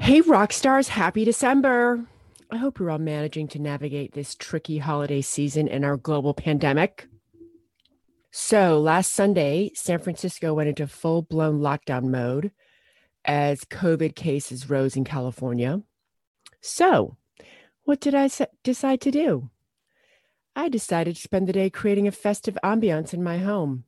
Hey, rock stars, happy December. I hope you're all managing to navigate this tricky holiday season in our global pandemic. So, last Sunday, San Francisco went into full blown lockdown mode as COVID cases rose in California. So, what did I decide to do? I decided to spend the day creating a festive ambiance in my home.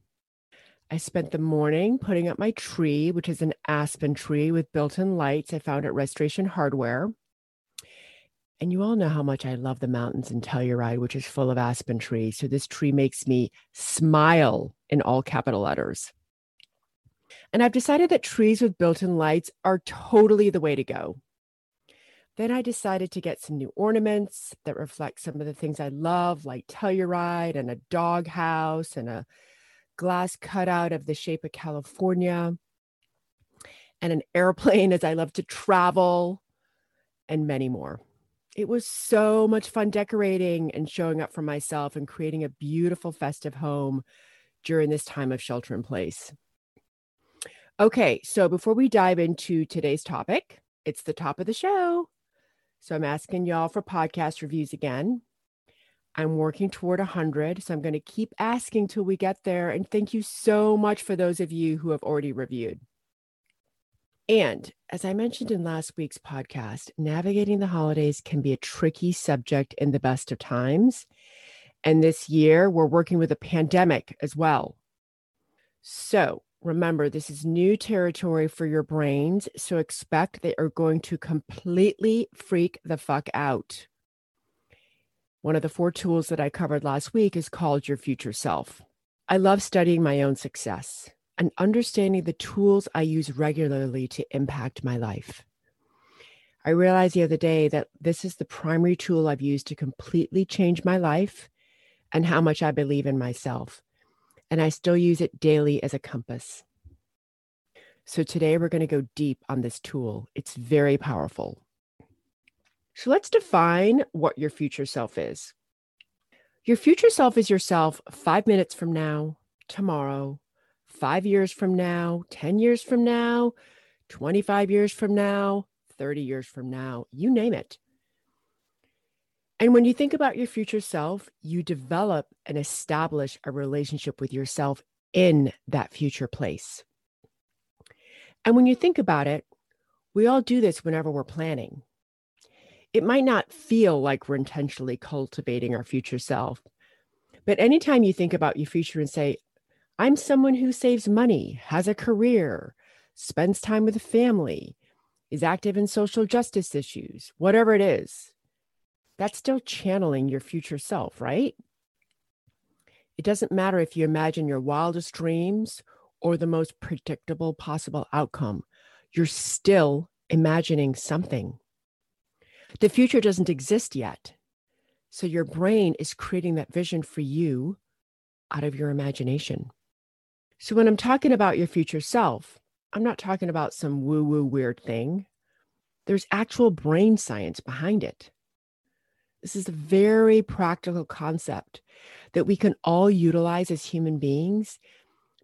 I spent the morning putting up my tree, which is an aspen tree with built in lights I found at Restoration Hardware. And you all know how much I love the mountains in Telluride, which is full of aspen trees. So this tree makes me smile in all capital letters. And I've decided that trees with built in lights are totally the way to go. Then I decided to get some new ornaments that reflect some of the things I love, like Telluride and a dog house and a glass cutout of the shape of California, and an airplane as I love to travel, and many more. It was so much fun decorating and showing up for myself and creating a beautiful festive home during this time of shelter in place. Okay, so before we dive into today's topic, it's the top of the show. So I'm asking y'all for podcast reviews again. I'm working toward 100. So I'm going to keep asking till we get there. And thank you so much for those of you who have already reviewed. And as I mentioned in last week's podcast, navigating the holidays can be a tricky subject in the best of times. And this year, we're working with a pandemic as well. So remember, this is new territory for your brains. So expect they are going to completely freak the fuck out. One of the four tools that I covered last week is called Your Future Self. I love studying my own success and understanding the tools I use regularly to impact my life. I realized the other day that this is the primary tool I've used to completely change my life and how much I believe in myself. And I still use it daily as a compass. So today we're going to go deep on this tool. It's very powerful. So let's define what your future self is. Your future self is yourself five minutes from now, tomorrow, five years from now, 10 years from now, 25 years from now, 30 years from now, you name it. And when you think about your future self, you develop and establish a relationship with yourself in that future place. And when you think about it, we all do this whenever we're planning it might not feel like we're intentionally cultivating our future self. But anytime you think about your future and say, I'm someone who saves money, has a career, spends time with a family, is active in social justice issues, whatever it is, that's still channeling your future self, right? It doesn't matter if you imagine your wildest dreams or the most predictable possible outcome, you're still imagining something. The future doesn't exist yet. So your brain is creating that vision for you out of your imagination. So when I'm talking about your future self, I'm not talking about some woo woo weird thing. There's actual brain science behind it. This is a very practical concept that we can all utilize as human beings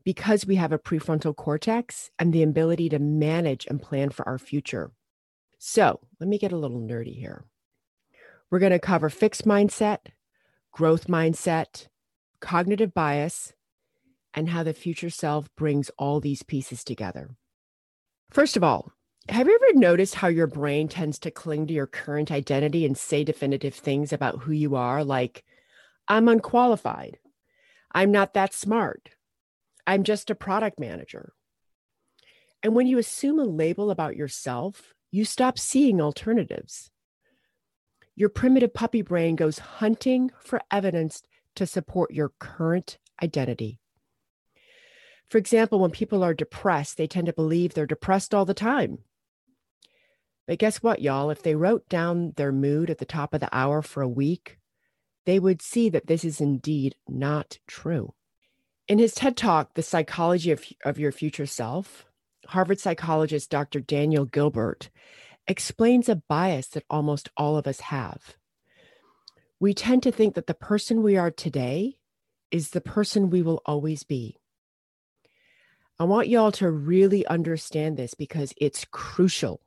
because we have a prefrontal cortex and the ability to manage and plan for our future. So let me get a little nerdy here. We're going to cover fixed mindset, growth mindset, cognitive bias, and how the future self brings all these pieces together. First of all, have you ever noticed how your brain tends to cling to your current identity and say definitive things about who you are, like, I'm unqualified, I'm not that smart, I'm just a product manager? And when you assume a label about yourself, you stop seeing alternatives. Your primitive puppy brain goes hunting for evidence to support your current identity. For example, when people are depressed, they tend to believe they're depressed all the time. But guess what, y'all? If they wrote down their mood at the top of the hour for a week, they would see that this is indeed not true. In his TED Talk, The Psychology of, of Your Future Self, Harvard psychologist Dr. Daniel Gilbert explains a bias that almost all of us have. We tend to think that the person we are today is the person we will always be. I want y'all to really understand this because it's crucial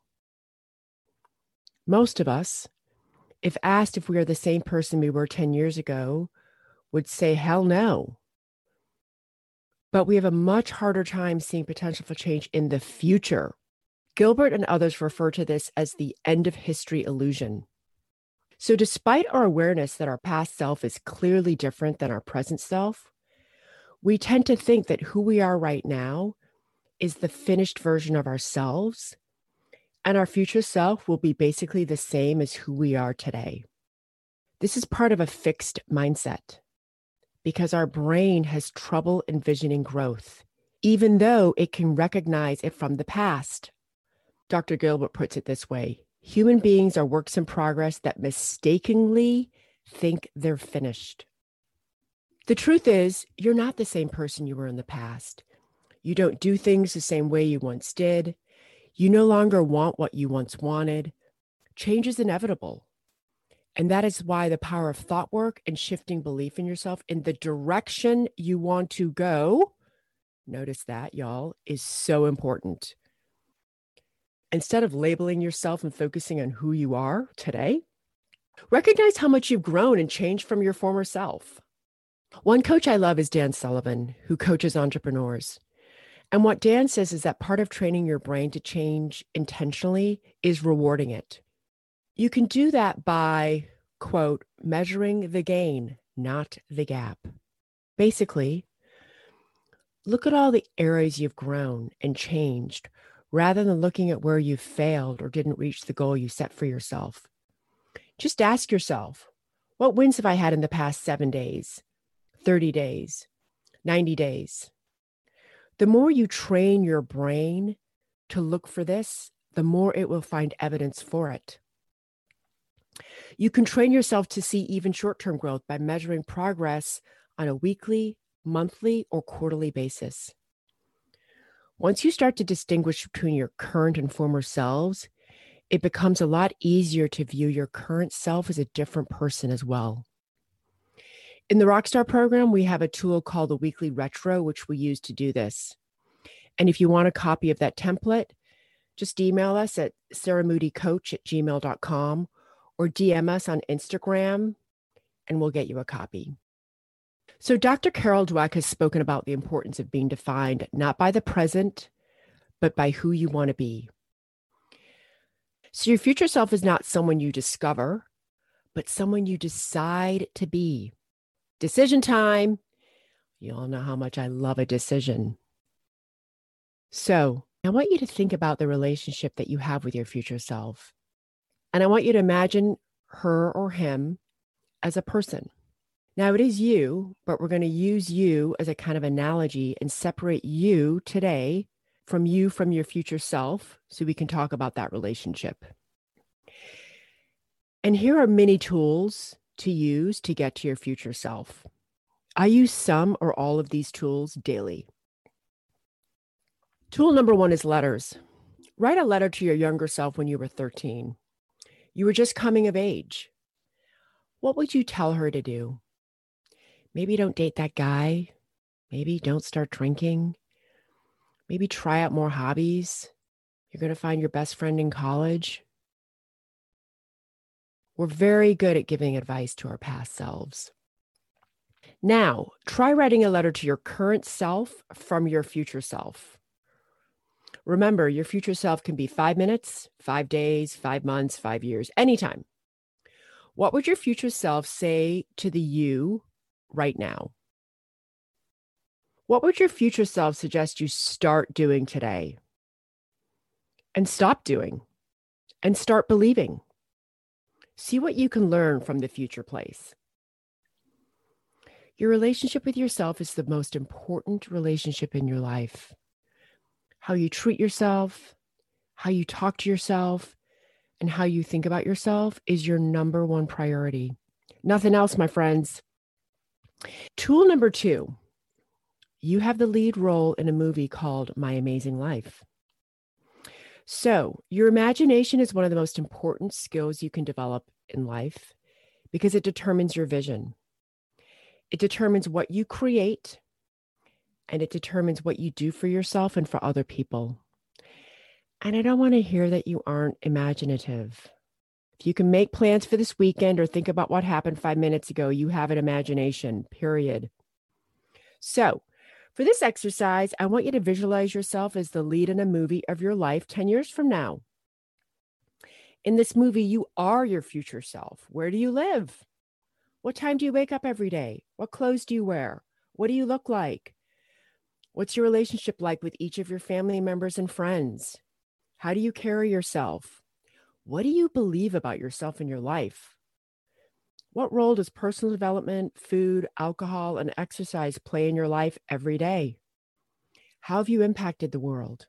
most of us, if asked if we are the same person we were 10 years ago, would say, hell no. But we have a much harder time seeing potential for change in the future. Gilbert and others refer to this as the end of history illusion. So, despite our awareness that our past self is clearly different than our present self, we tend to think that who we are right now is the finished version of ourselves and our future self will be basically the same as who we are today. This is part of a fixed mindset because our brain has trouble envisioning growth, even though it can recognize it from the past. Dr. Gilbert puts it this way human beings are works in progress that mistakenly think they're finished. The truth is, you're not the same person you were in the past. You don't do things the same way you once did. You no longer want what you once wanted. Change is inevitable. And that is why the power of thought work and shifting belief in yourself in the direction you want to go, notice that, y'all, is so important. Instead of labeling yourself and focusing on who you are today, recognize how much you've grown and changed from your former self. One coach I love is Dan Sullivan, who coaches entrepreneurs. And what Dan says is that part of training your brain to change intentionally is rewarding it. You can do that by, quote, measuring the gain, not the gap. Basically, look at all the areas you've grown and changed rather than looking at where you failed or didn't reach the goal you set for yourself. Just ask yourself, what wins have I had in the past seven days, 30 days, 90 days? the more you train your brain to look for this, the more it will find evidence for it. You can train yourself to see even short term growth by measuring progress on a weekly, monthly, or quarterly basis. Once you start to distinguish between your current and former selves, it becomes a lot easier to view your current self as a different person as well. In the Rockstar program, we have a tool called the Weekly Retro, which we use to do this. And if you want a copy of that template, just email us at sarahmoodycoach at gmail.com or DM us on Instagram and we'll get you a copy. So, Dr. Carol Dweck has spoken about the importance of being defined not by the present, but by who you want to be. So, your future self is not someone you discover, but someone you decide to be. Decision time. You all know how much I love a decision. So I want you to think about the relationship that you have with your future self. And I want you to imagine her or him as a person. Now it is you, but we're going to use you as a kind of analogy and separate you today from you from your future self so we can talk about that relationship. And here are many tools to use to get to your future self. I use some or all of these tools daily. Tool number one is letters. Write a letter to your younger self when you were 13. You were just coming of age. what would you tell her to do? Maybe don't date that guy. Maybe don't start drinking. Maybe try out more hobbies. You're going to find your best friend in college. We're very good at giving advice to our past selves. Now, try writing a letter to your current self from your future self. Remember, your future self can be five minutes, five days, five months, five years, anytime. What would your future self say to the you right now? What would your future self suggest you start doing today? And stop doing and start believing. See what you can learn from the future place. Your relationship with yourself is the most important relationship in your life. How you treat yourself, how you talk to yourself, and how you think about yourself is your number one priority. Nothing else, my friends. Tool number two you have the lead role in a movie called My Amazing Life. So, your imagination is one of the most important skills you can develop in life because it determines your vision. It determines what you create and it determines what you do for yourself and for other people. And I don't want to hear that you aren't imaginative. If you can make plans for this weekend or think about what happened five minutes ago, you have an imagination, period. So, for this exercise, I want you to visualize yourself as the lead in a movie of your life 10 years from now. In this movie, you are your future self. Where do you live? What time do you wake up every day? What clothes do you wear? What do you look like? What's your relationship like with each of your family members and friends? How do you carry yourself? What do you believe about yourself in your life? What role does personal development, food, alcohol, and exercise play in your life every day? How have you impacted the world?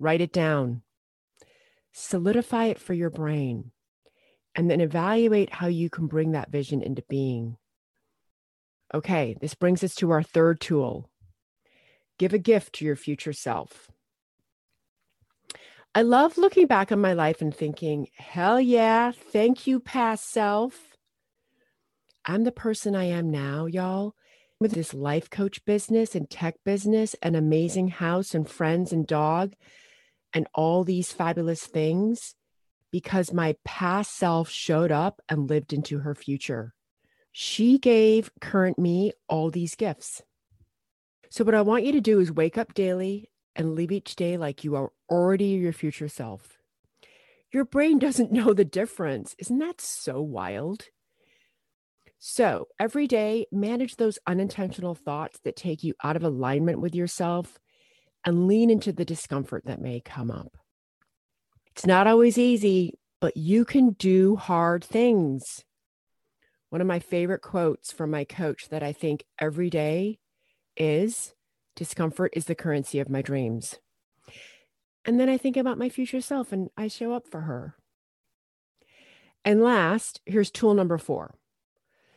Write it down. Solidify it for your brain and then evaluate how you can bring that vision into being. Okay, this brings us to our third tool give a gift to your future self. I love looking back on my life and thinking, hell yeah, thank you, past self. I'm the person I am now, y'all, with this life coach business and tech business, an amazing house and friends and dog, and all these fabulous things because my past self showed up and lived into her future. She gave current me all these gifts. So, what I want you to do is wake up daily and live each day like you are already your future self. Your brain doesn't know the difference. Isn't that so wild? So, every day, manage those unintentional thoughts that take you out of alignment with yourself and lean into the discomfort that may come up. It's not always easy, but you can do hard things. One of my favorite quotes from my coach that I think every day is discomfort is the currency of my dreams. And then I think about my future self and I show up for her. And last, here's tool number four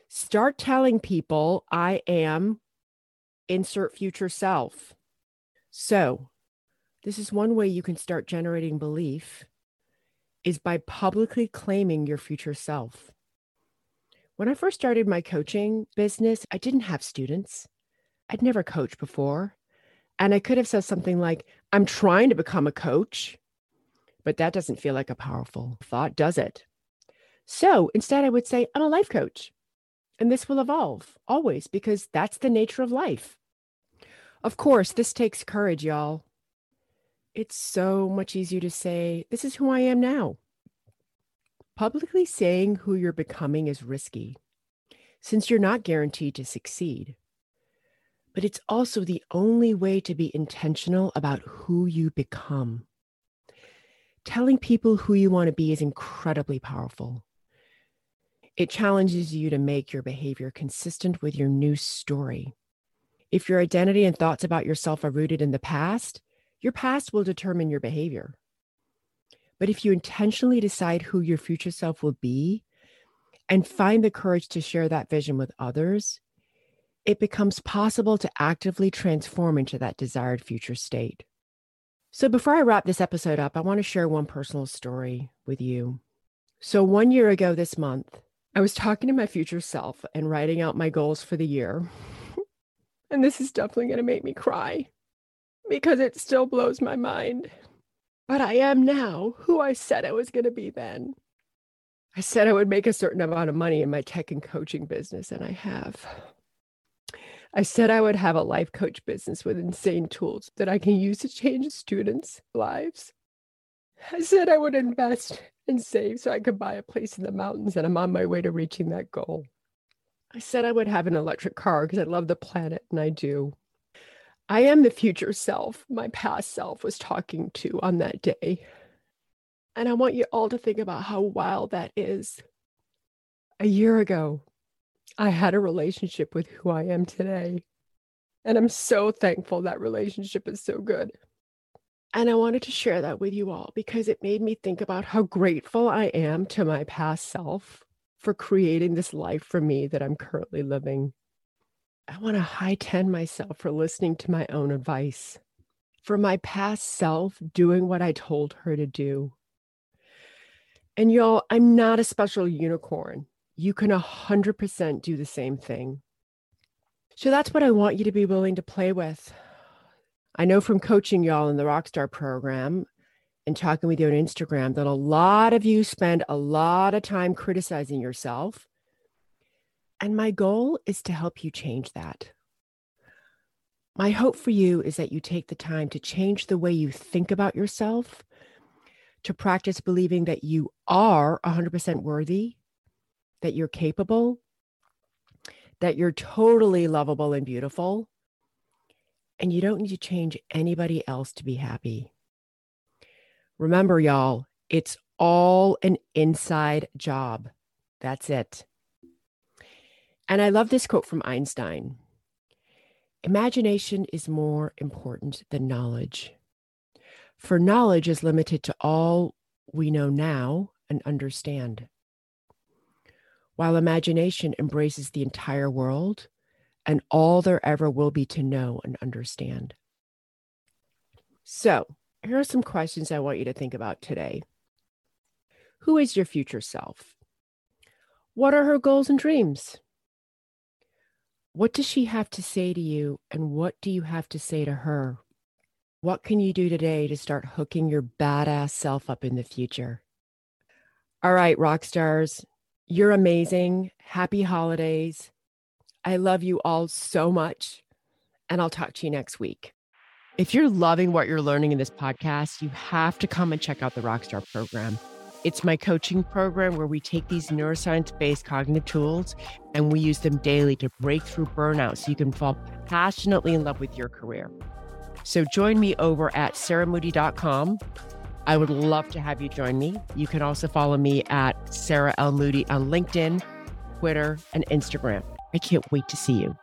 start telling people I am insert future self. So, this is one way you can start generating belief is by publicly claiming your future self. When I first started my coaching business, I didn't have students. I'd never coached before. And I could have said something like, I'm trying to become a coach, but that doesn't feel like a powerful thought, does it? So instead, I would say, I'm a life coach. And this will evolve always because that's the nature of life. Of course, this takes courage, y'all it's so much easier to say, This is who I am now. Publicly saying who you're becoming is risky since you're not guaranteed to succeed. But it's also the only way to be intentional about who you become. Telling people who you want to be is incredibly powerful. It challenges you to make your behavior consistent with your new story. If your identity and thoughts about yourself are rooted in the past, your past will determine your behavior. But if you intentionally decide who your future self will be and find the courage to share that vision with others, it becomes possible to actively transform into that desired future state. So, before I wrap this episode up, I want to share one personal story with you. So, one year ago this month, I was talking to my future self and writing out my goals for the year. and this is definitely going to make me cry because it still blows my mind. But I am now who I said I was going to be then. I said I would make a certain amount of money in my tech and coaching business, and I have. I said I would have a life coach business with insane tools that I can use to change students' lives. I said I would invest and save so I could buy a place in the mountains, and I'm on my way to reaching that goal. I said I would have an electric car because I love the planet, and I do. I am the future self my past self was talking to on that day. And I want you all to think about how wild that is. A year ago, I had a relationship with who I am today. And I'm so thankful that relationship is so good. And I wanted to share that with you all because it made me think about how grateful I am to my past self for creating this life for me that I'm currently living. I want to high 10 myself for listening to my own advice, for my past self doing what I told her to do. And y'all, I'm not a special unicorn. You can 100% do the same thing. So that's what I want you to be willing to play with. I know from coaching y'all in the Rockstar program and talking with you on Instagram that a lot of you spend a lot of time criticizing yourself. And my goal is to help you change that. My hope for you is that you take the time to change the way you think about yourself, to practice believing that you are 100% worthy, that you're capable, that you're totally lovable and beautiful, and you don't need to change anybody else to be happy. Remember, y'all, it's all an inside job. That's it. And I love this quote from Einstein Imagination is more important than knowledge. For knowledge is limited to all we know now and understand, while imagination embraces the entire world and all there ever will be to know and understand. So, here are some questions I want you to think about today. Who is your future self? What are her goals and dreams? What does she have to say to you, and what do you have to say to her? What can you do today to start hooking your badass self up in the future? All right, rock stars, you're amazing. Happy holidays. I love you all so much, and I'll talk to you next week. If you're loving what you're learning in this podcast, you have to come and check out the Rockstar program. It's my coaching program where we take these neuroscience based cognitive tools and we use them daily to break through burnout so you can fall passionately in love with your career. So join me over at sarahmoody.com. I would love to have you join me. You can also follow me at Sarah L. Moody on LinkedIn, Twitter, and Instagram. I can't wait to see you.